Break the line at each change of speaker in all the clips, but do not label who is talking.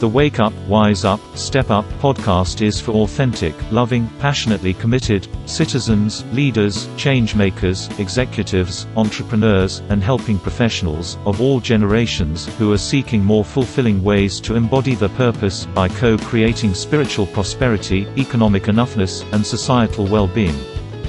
The Wake Up, Wise Up, Step Up podcast is for authentic, loving, passionately committed citizens, leaders, change makers, executives, entrepreneurs, and helping professionals of all generations who are seeking more fulfilling ways to embody their purpose by co creating spiritual prosperity, economic enoughness, and societal well being.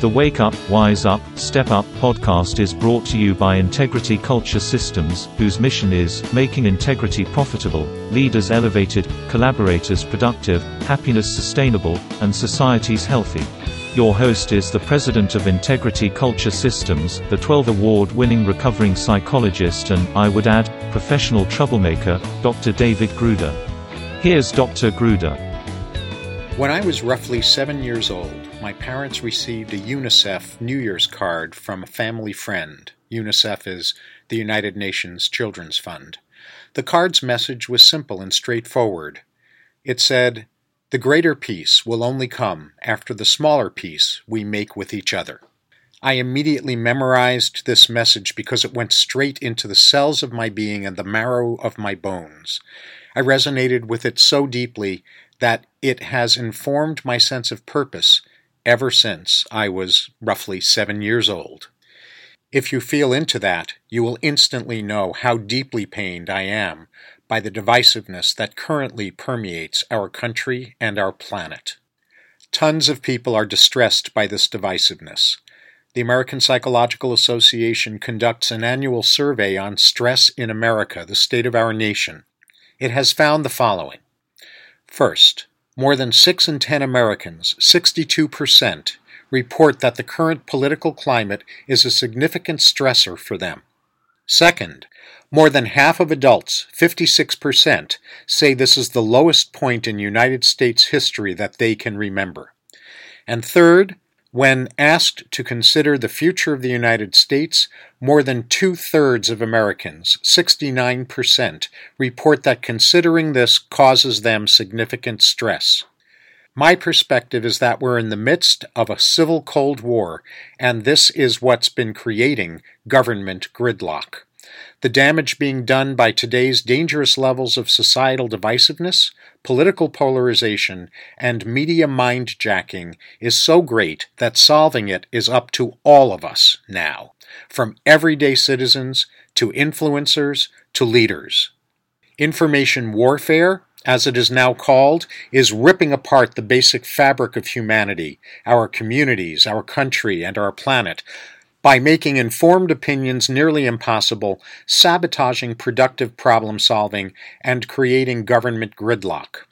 The Wake Up, Wise Up, Step Up podcast is brought to you by Integrity Culture Systems, whose mission is making integrity profitable, leaders elevated, collaborators productive, happiness sustainable, and societies healthy. Your host is the president of Integrity Culture Systems, the 12 award winning recovering psychologist and, I would add, professional troublemaker, Dr. David Gruder. Here's Dr. Gruder.
When I was roughly seven years old, my parents received a UNICEF New Year's card from a family friend. UNICEF is the United Nations Children's Fund. The card's message was simple and straightforward. It said, The greater peace will only come after the smaller peace we make with each other. I immediately memorized this message because it went straight into the cells of my being and the marrow of my bones. I resonated with it so deeply that it has informed my sense of purpose ever since I was roughly seven years old. If you feel into that, you will instantly know how deeply pained I am by the divisiveness that currently permeates our country and our planet. Tons of people are distressed by this divisiveness. The American Psychological Association conducts an annual survey on stress in America, the state of our nation. It has found the following. First, more than 6 in 10 Americans, 62%, report that the current political climate is a significant stressor for them. Second, more than half of adults, 56%, say this is the lowest point in United States history that they can remember. And third, when asked to consider the future of the United States, more than two thirds of Americans, 69%, report that considering this causes them significant stress. My perspective is that we're in the midst of a civil Cold War, and this is what's been creating government gridlock. The damage being done by today's dangerous levels of societal divisiveness, political polarization, and media mindjacking is so great that solving it is up to all of us now, from everyday citizens to influencers to leaders. Information warfare, as it is now called, is ripping apart the basic fabric of humanity, our communities, our country, and our planet, by making informed opinions nearly impossible, sabotaging productive problem solving, and creating government gridlock.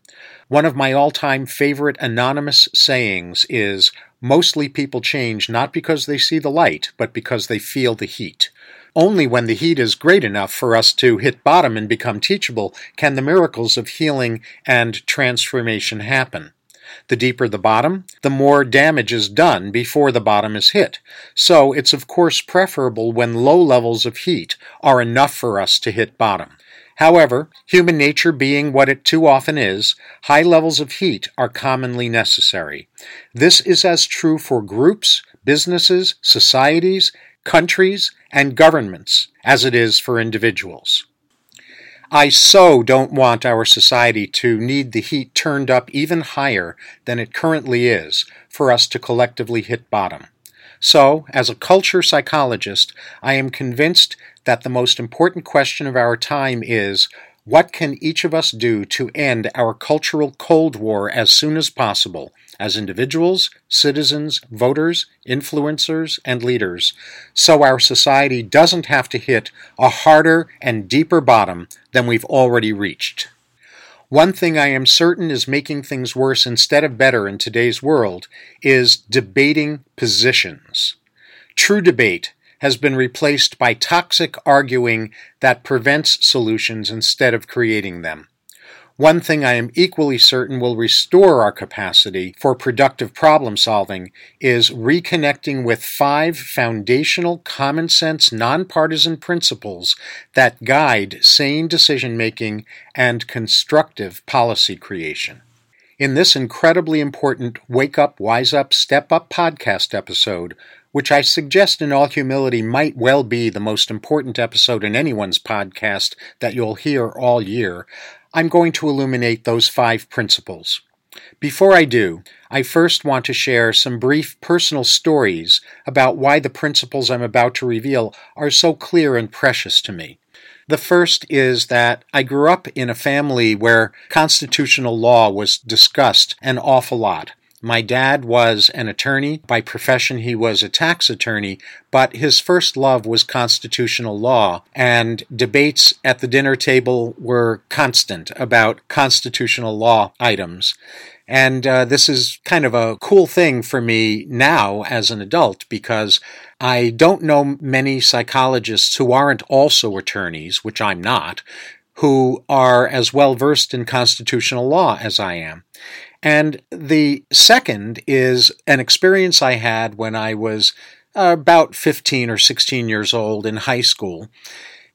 One of my all time favorite anonymous sayings is Mostly people change not because they see the light, but because they feel the heat. Only when the heat is great enough for us to hit bottom and become teachable can the miracles of healing and transformation happen. The deeper the bottom, the more damage is done before the bottom is hit. So it's of course preferable when low levels of heat are enough for us to hit bottom. However, human nature being what it too often is, high levels of heat are commonly necessary. This is as true for groups, businesses, societies, countries, and governments as it is for individuals. I so don't want our society to need the heat turned up even higher than it currently is for us to collectively hit bottom. So, as a culture psychologist, I am convinced that the most important question of our time is what can each of us do to end our cultural Cold War as soon as possible, as individuals, citizens, voters, influencers, and leaders, so our society doesn't have to hit a harder and deeper bottom than we've already reached? One thing I am certain is making things worse instead of better in today's world is debating positions. True debate has been replaced by toxic arguing that prevents solutions instead of creating them. One thing I am equally certain will restore our capacity for productive problem solving is reconnecting with five foundational common sense nonpartisan principles that guide sane decision making and constructive policy creation. In this incredibly important Wake Up, Wise Up, Step Up podcast episode, which I suggest in all humility might well be the most important episode in anyone's podcast that you'll hear all year, I'm going to illuminate those five principles. Before I do, I first want to share some brief personal stories about why the principles I'm about to reveal are so clear and precious to me. The first is that I grew up in a family where constitutional law was discussed an awful lot. My dad was an attorney. By profession, he was a tax attorney, but his first love was constitutional law, and debates at the dinner table were constant about constitutional law items. And uh, this is kind of a cool thing for me now as an adult because I don't know many psychologists who aren't also attorneys, which I'm not, who are as well versed in constitutional law as I am. And the second is an experience I had when I was about 15 or 16 years old in high school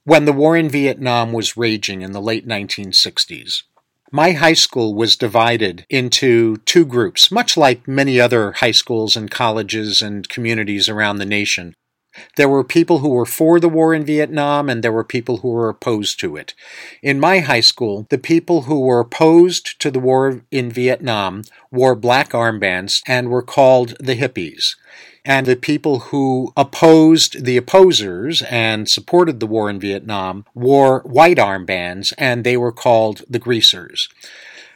when the war in Vietnam was raging in the late 1960s. My high school was divided into two groups, much like many other high schools and colleges and communities around the nation. There were people who were for the war in Vietnam and there were people who were opposed to it. In my high school, the people who were opposed to the war in Vietnam wore black armbands and were called the hippies. And the people who opposed the opposers and supported the war in Vietnam wore white armbands and they were called the greasers.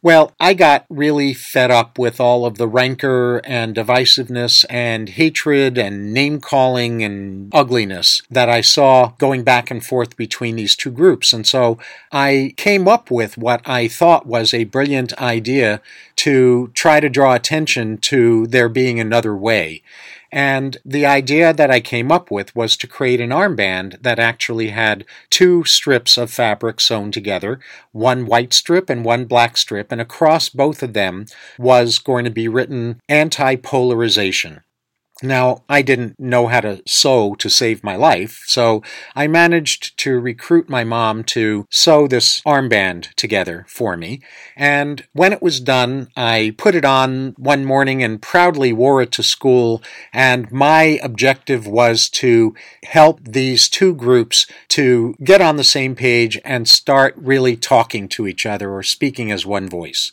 Well, I got really fed up with all of the rancor and divisiveness and hatred and name calling and ugliness that I saw going back and forth between these two groups. And so I came up with what I thought was a brilliant idea to try to draw attention to there being another way. And the idea that I came up with was to create an armband that actually had two strips of fabric sewn together, one white strip and one black strip, and across both of them was going to be written anti polarization. Now, I didn't know how to sew to save my life, so I managed to recruit my mom to sew this armband together for me. And when it was done, I put it on one morning and proudly wore it to school. And my objective was to help these two groups to get on the same page and start really talking to each other or speaking as one voice.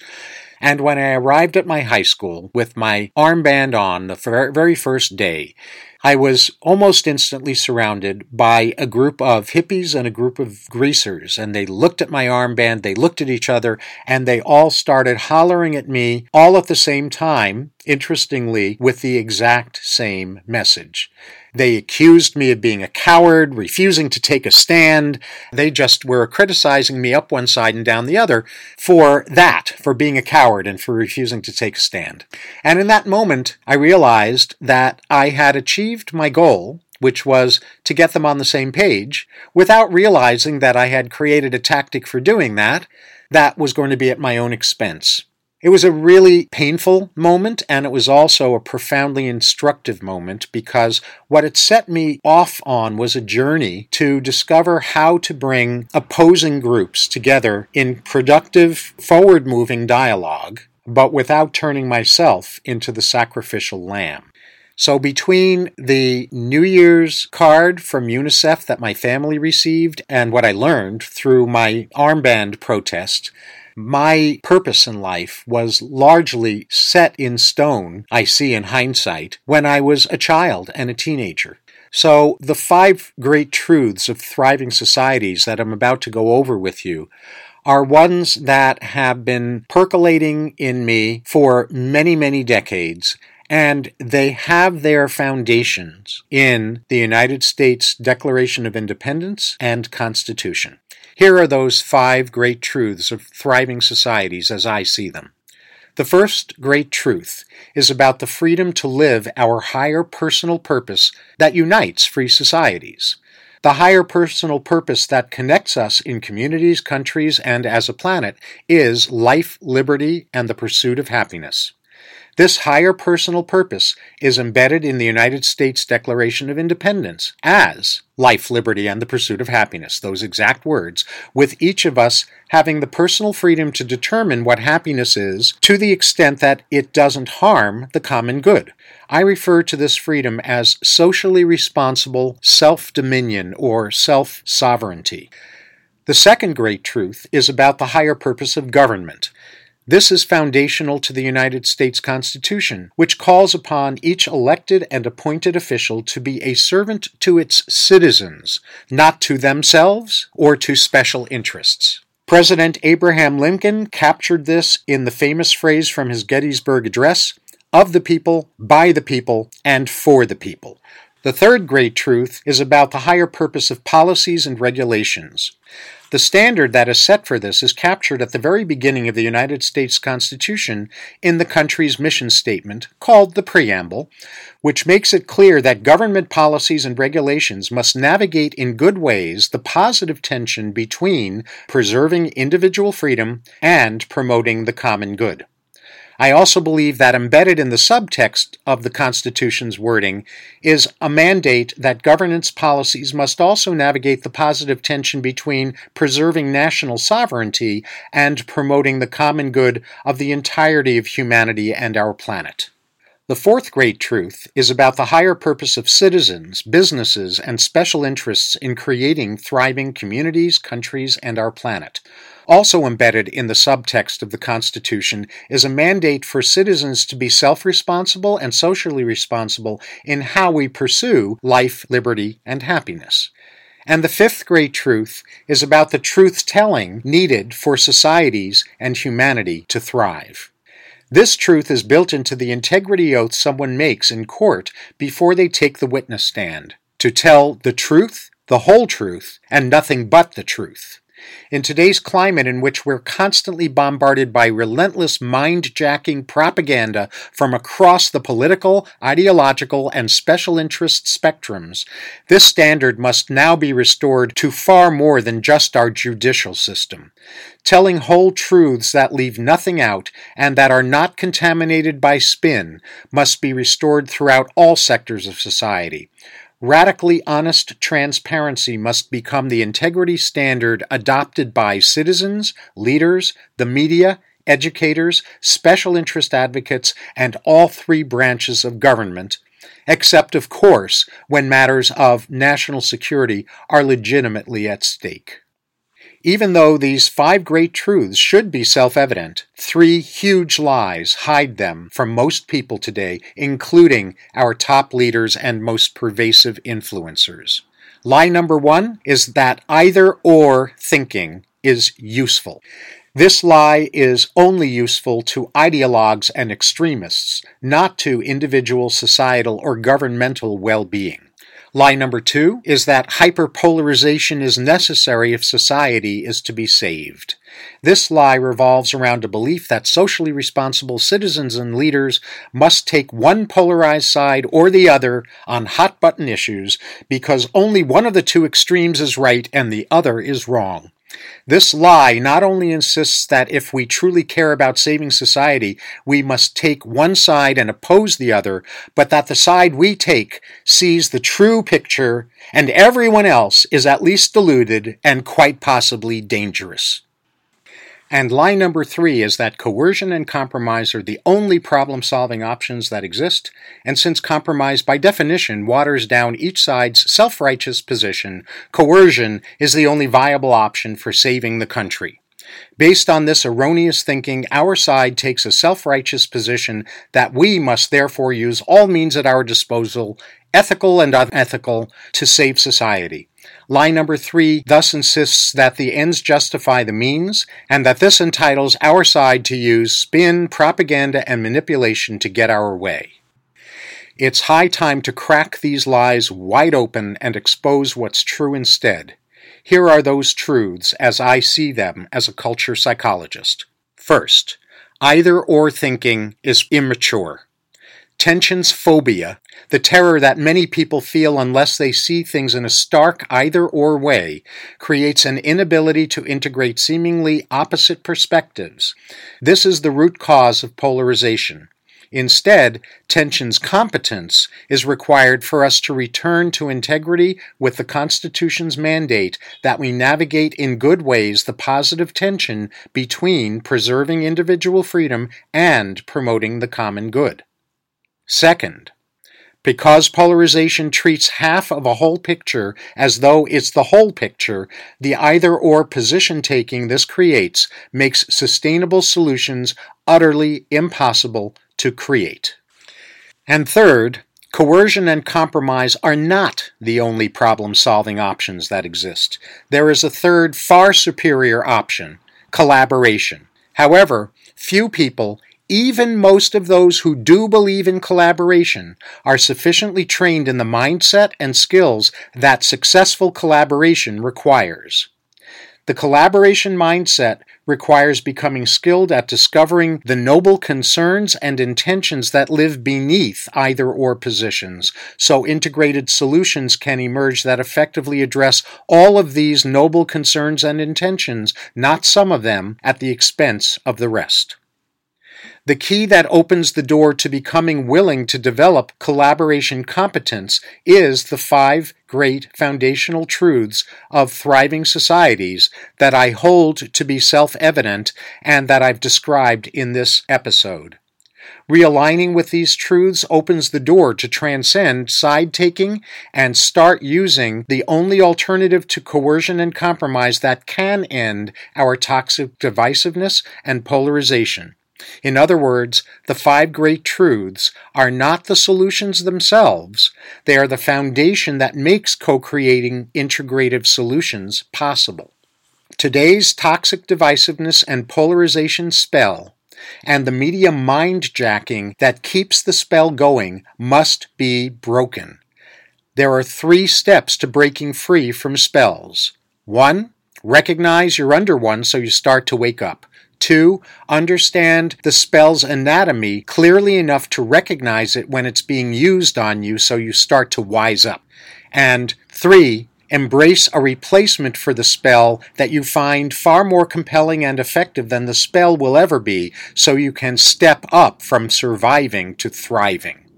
And when I arrived at my high school with my armband on the very first day, I was almost instantly surrounded by a group of hippies and a group of greasers. And they looked at my armband, they looked at each other, and they all started hollering at me all at the same time, interestingly, with the exact same message. They accused me of being a coward, refusing to take a stand. They just were criticizing me up one side and down the other for that, for being a coward and for refusing to take a stand. And in that moment, I realized that I had achieved my goal, which was to get them on the same page, without realizing that I had created a tactic for doing that that was going to be at my own expense. It was a really painful moment, and it was also a profoundly instructive moment because what it set me off on was a journey to discover how to bring opposing groups together in productive, forward moving dialogue, but without turning myself into the sacrificial lamb. So, between the New Year's card from UNICEF that my family received and what I learned through my armband protest, my purpose in life was largely set in stone, I see in hindsight, when I was a child and a teenager. So, the five great truths of thriving societies that I'm about to go over with you are ones that have been percolating in me for many, many decades, and they have their foundations in the United States Declaration of Independence and Constitution. Here are those five great truths of thriving societies as I see them. The first great truth is about the freedom to live our higher personal purpose that unites free societies. The higher personal purpose that connects us in communities, countries, and as a planet is life, liberty, and the pursuit of happiness. This higher personal purpose is embedded in the United States Declaration of Independence as life, liberty, and the pursuit of happiness, those exact words, with each of us having the personal freedom to determine what happiness is to the extent that it doesn't harm the common good. I refer to this freedom as socially responsible self dominion or self sovereignty. The second great truth is about the higher purpose of government. This is foundational to the United States Constitution, which calls upon each elected and appointed official to be a servant to its citizens, not to themselves or to special interests. President Abraham Lincoln captured this in the famous phrase from his Gettysburg Address of the people, by the people, and for the people. The third great truth is about the higher purpose of policies and regulations. The standard that is set for this is captured at the very beginning of the United States Constitution in the country's mission statement, called the Preamble, which makes it clear that government policies and regulations must navigate in good ways the positive tension between preserving individual freedom and promoting the common good. I also believe that embedded in the subtext of the Constitution's wording is a mandate that governance policies must also navigate the positive tension between preserving national sovereignty and promoting the common good of the entirety of humanity and our planet. The fourth great truth is about the higher purpose of citizens, businesses, and special interests in creating thriving communities, countries, and our planet. Also embedded in the subtext of the Constitution is a mandate for citizens to be self responsible and socially responsible in how we pursue life, liberty, and happiness. And the fifth great truth is about the truth telling needed for societies and humanity to thrive. This truth is built into the integrity oath someone makes in court before they take the witness stand to tell the truth, the whole truth, and nothing but the truth. In today's climate, in which we're constantly bombarded by relentless mind jacking propaganda from across the political, ideological, and special interest spectrums, this standard must now be restored to far more than just our judicial system. Telling whole truths that leave nothing out and that are not contaminated by spin must be restored throughout all sectors of society. Radically honest transparency must become the integrity standard adopted by citizens, leaders, the media, educators, special interest advocates, and all three branches of government, except, of course, when matters of national security are legitimately at stake. Even though these five great truths should be self evident, three huge lies hide them from most people today, including our top leaders and most pervasive influencers. Lie number one is that either or thinking is useful. This lie is only useful to ideologues and extremists, not to individual societal or governmental well being. Lie number two is that hyperpolarization is necessary if society is to be saved. This lie revolves around a belief that socially responsible citizens and leaders must take one polarized side or the other on hot button issues because only one of the two extremes is right and the other is wrong. This lie not only insists that if we truly care about saving society, we must take one side and oppose the other, but that the side we take sees the true picture and everyone else is at least deluded and quite possibly dangerous. And lie number three is that coercion and compromise are the only problem solving options that exist, and since compromise by definition waters down each side's self righteous position, coercion is the only viable option for saving the country. Based on this erroneous thinking, our side takes a self righteous position that we must therefore use all means at our disposal, ethical and unethical, to save society. Line number three thus insists that the ends justify the means, and that this entitles our side to use spin, propaganda, and manipulation to get our way. It's high time to crack these lies wide open and expose what's true instead. Here are those truths as I see them as a culture psychologist. First, either or thinking is immature. Tensions phobia, the terror that many people feel unless they see things in a stark either or way, creates an inability to integrate seemingly opposite perspectives. This is the root cause of polarization. Instead, tension's competence is required for us to return to integrity with the Constitution's mandate that we navigate in good ways the positive tension between preserving individual freedom and promoting the common good. Second, Because polarization treats half of a whole picture as though it's the whole picture, the either or position taking this creates makes sustainable solutions utterly impossible to create. And third, coercion and compromise are not the only problem solving options that exist. There is a third, far superior option collaboration. However, few people even most of those who do believe in collaboration are sufficiently trained in the mindset and skills that successful collaboration requires. The collaboration mindset requires becoming skilled at discovering the noble concerns and intentions that live beneath either or positions, so integrated solutions can emerge that effectively address all of these noble concerns and intentions, not some of them, at the expense of the rest. The key that opens the door to becoming willing to develop collaboration competence is the five great foundational truths of thriving societies that I hold to be self evident and that I've described in this episode. Realigning with these truths opens the door to transcend side taking and start using the only alternative to coercion and compromise that can end our toxic divisiveness and polarization in other words, the five great truths are not the solutions themselves, they are the foundation that makes co creating integrative solutions possible. Today's toxic divisiveness and polarization spell and the media mind jacking that keeps the spell going must be broken. There are three steps to breaking free from spells. One, recognize you're under one so you start to wake up. Two, understand the spell's anatomy clearly enough to recognize it when it's being used on you so you start to wise up. And three, embrace a replacement for the spell that you find far more compelling and effective than the spell will ever be so you can step up from surviving to thriving.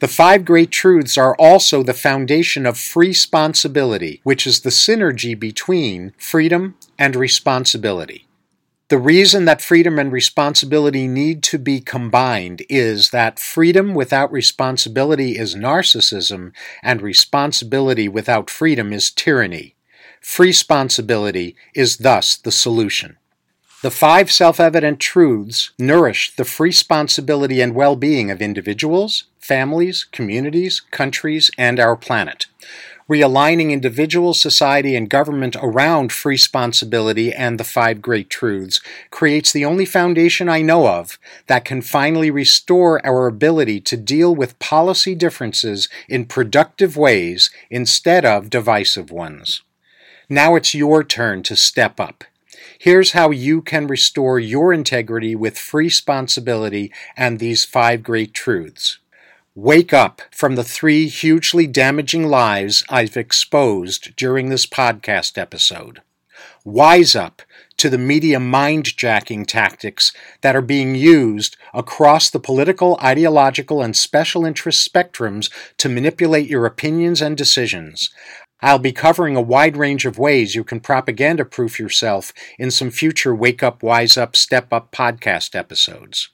The five great truths are also the foundation of free responsibility, which is the synergy between freedom and responsibility. The reason that freedom and responsibility need to be combined is that freedom without responsibility is narcissism, and responsibility without freedom is tyranny. Free responsibility is thus the solution. The five self evident truths nourish the free responsibility and well being of individuals, families, communities, countries, and our planet realigning individual, society, and government around free responsibility and the five great truths creates the only foundation I know of that can finally restore our ability to deal with policy differences in productive ways instead of divisive ones. Now it's your turn to step up. Here's how you can restore your integrity with free responsibility and these five great truths. Wake up from the three hugely damaging lies I've exposed during this podcast episode. Wise up to the media mind jacking tactics that are being used across the political, ideological, and special interest spectrums to manipulate your opinions and decisions. I'll be covering a wide range of ways you can propaganda proof yourself in some future Wake Up, Wise Up, Step Up podcast episodes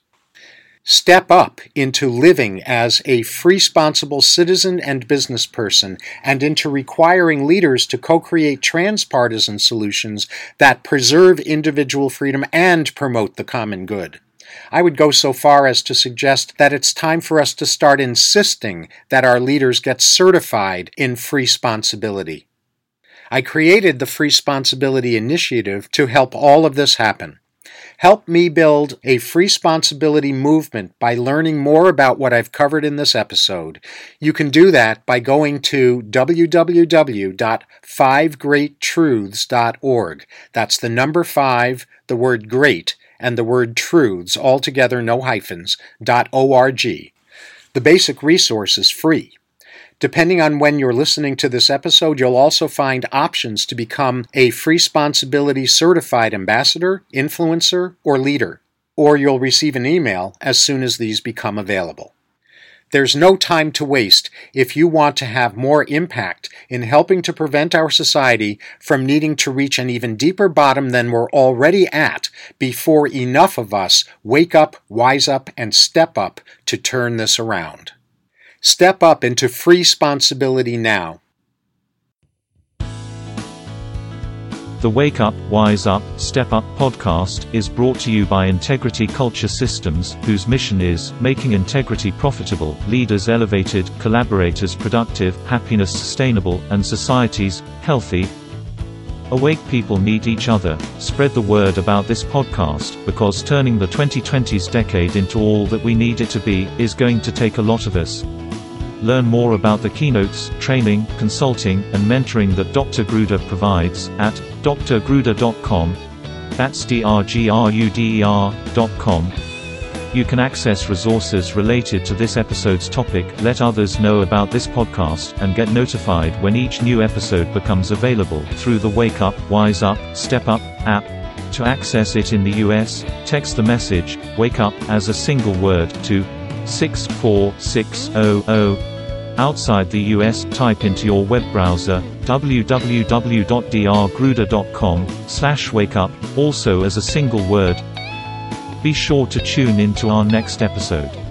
step up into living as a free, responsible citizen and business person, and into requiring leaders to co create transpartisan solutions that preserve individual freedom and promote the common good. I would go so far as to suggest that it's time for us to start insisting that our leaders get certified in free responsibility. I created the Free Responsibility Initiative to help all of this happen. Help me build a free responsibility movement by learning more about what I've covered in this episode. You can do that by going to www.fivegreattruths.org. That's the number five, the word great, and the word truths, all together, no hyphens, .org. The basic resource is free. Depending on when you're listening to this episode, you'll also find options to become a free responsibility certified ambassador, influencer, or leader, or you'll receive an email as soon as these become available. There's no time to waste if you want to have more impact in helping to prevent our society from needing to reach an even deeper bottom than we're already at before enough of us wake up, wise up, and step up to turn this around. Step up into free responsibility now.
The Wake Up, Wise Up, Step Up podcast is brought to you by Integrity Culture Systems, whose mission is making integrity profitable, leaders elevated, collaborators productive, happiness sustainable, and societies healthy. Awake people need each other. Spread the word about this podcast, because turning the 2020s decade into all that we need it to be is going to take a lot of us. Learn more about the keynotes, training, consulting, and mentoring that Dr. Gruder provides at drgruder.com. That's D-R-G-R-U-D-E-R.com. You can access resources related to this episode's topic, let others know about this podcast, and get notified when each new episode becomes available through the Wake Up, Wise Up, Step Up app. To access it in the US, text the message, Wake Up, as a single word, to 64600. Outside the US, type into your web browser www.drgruder.com slash wakeup, also as a single word. Be sure to tune in to our next episode.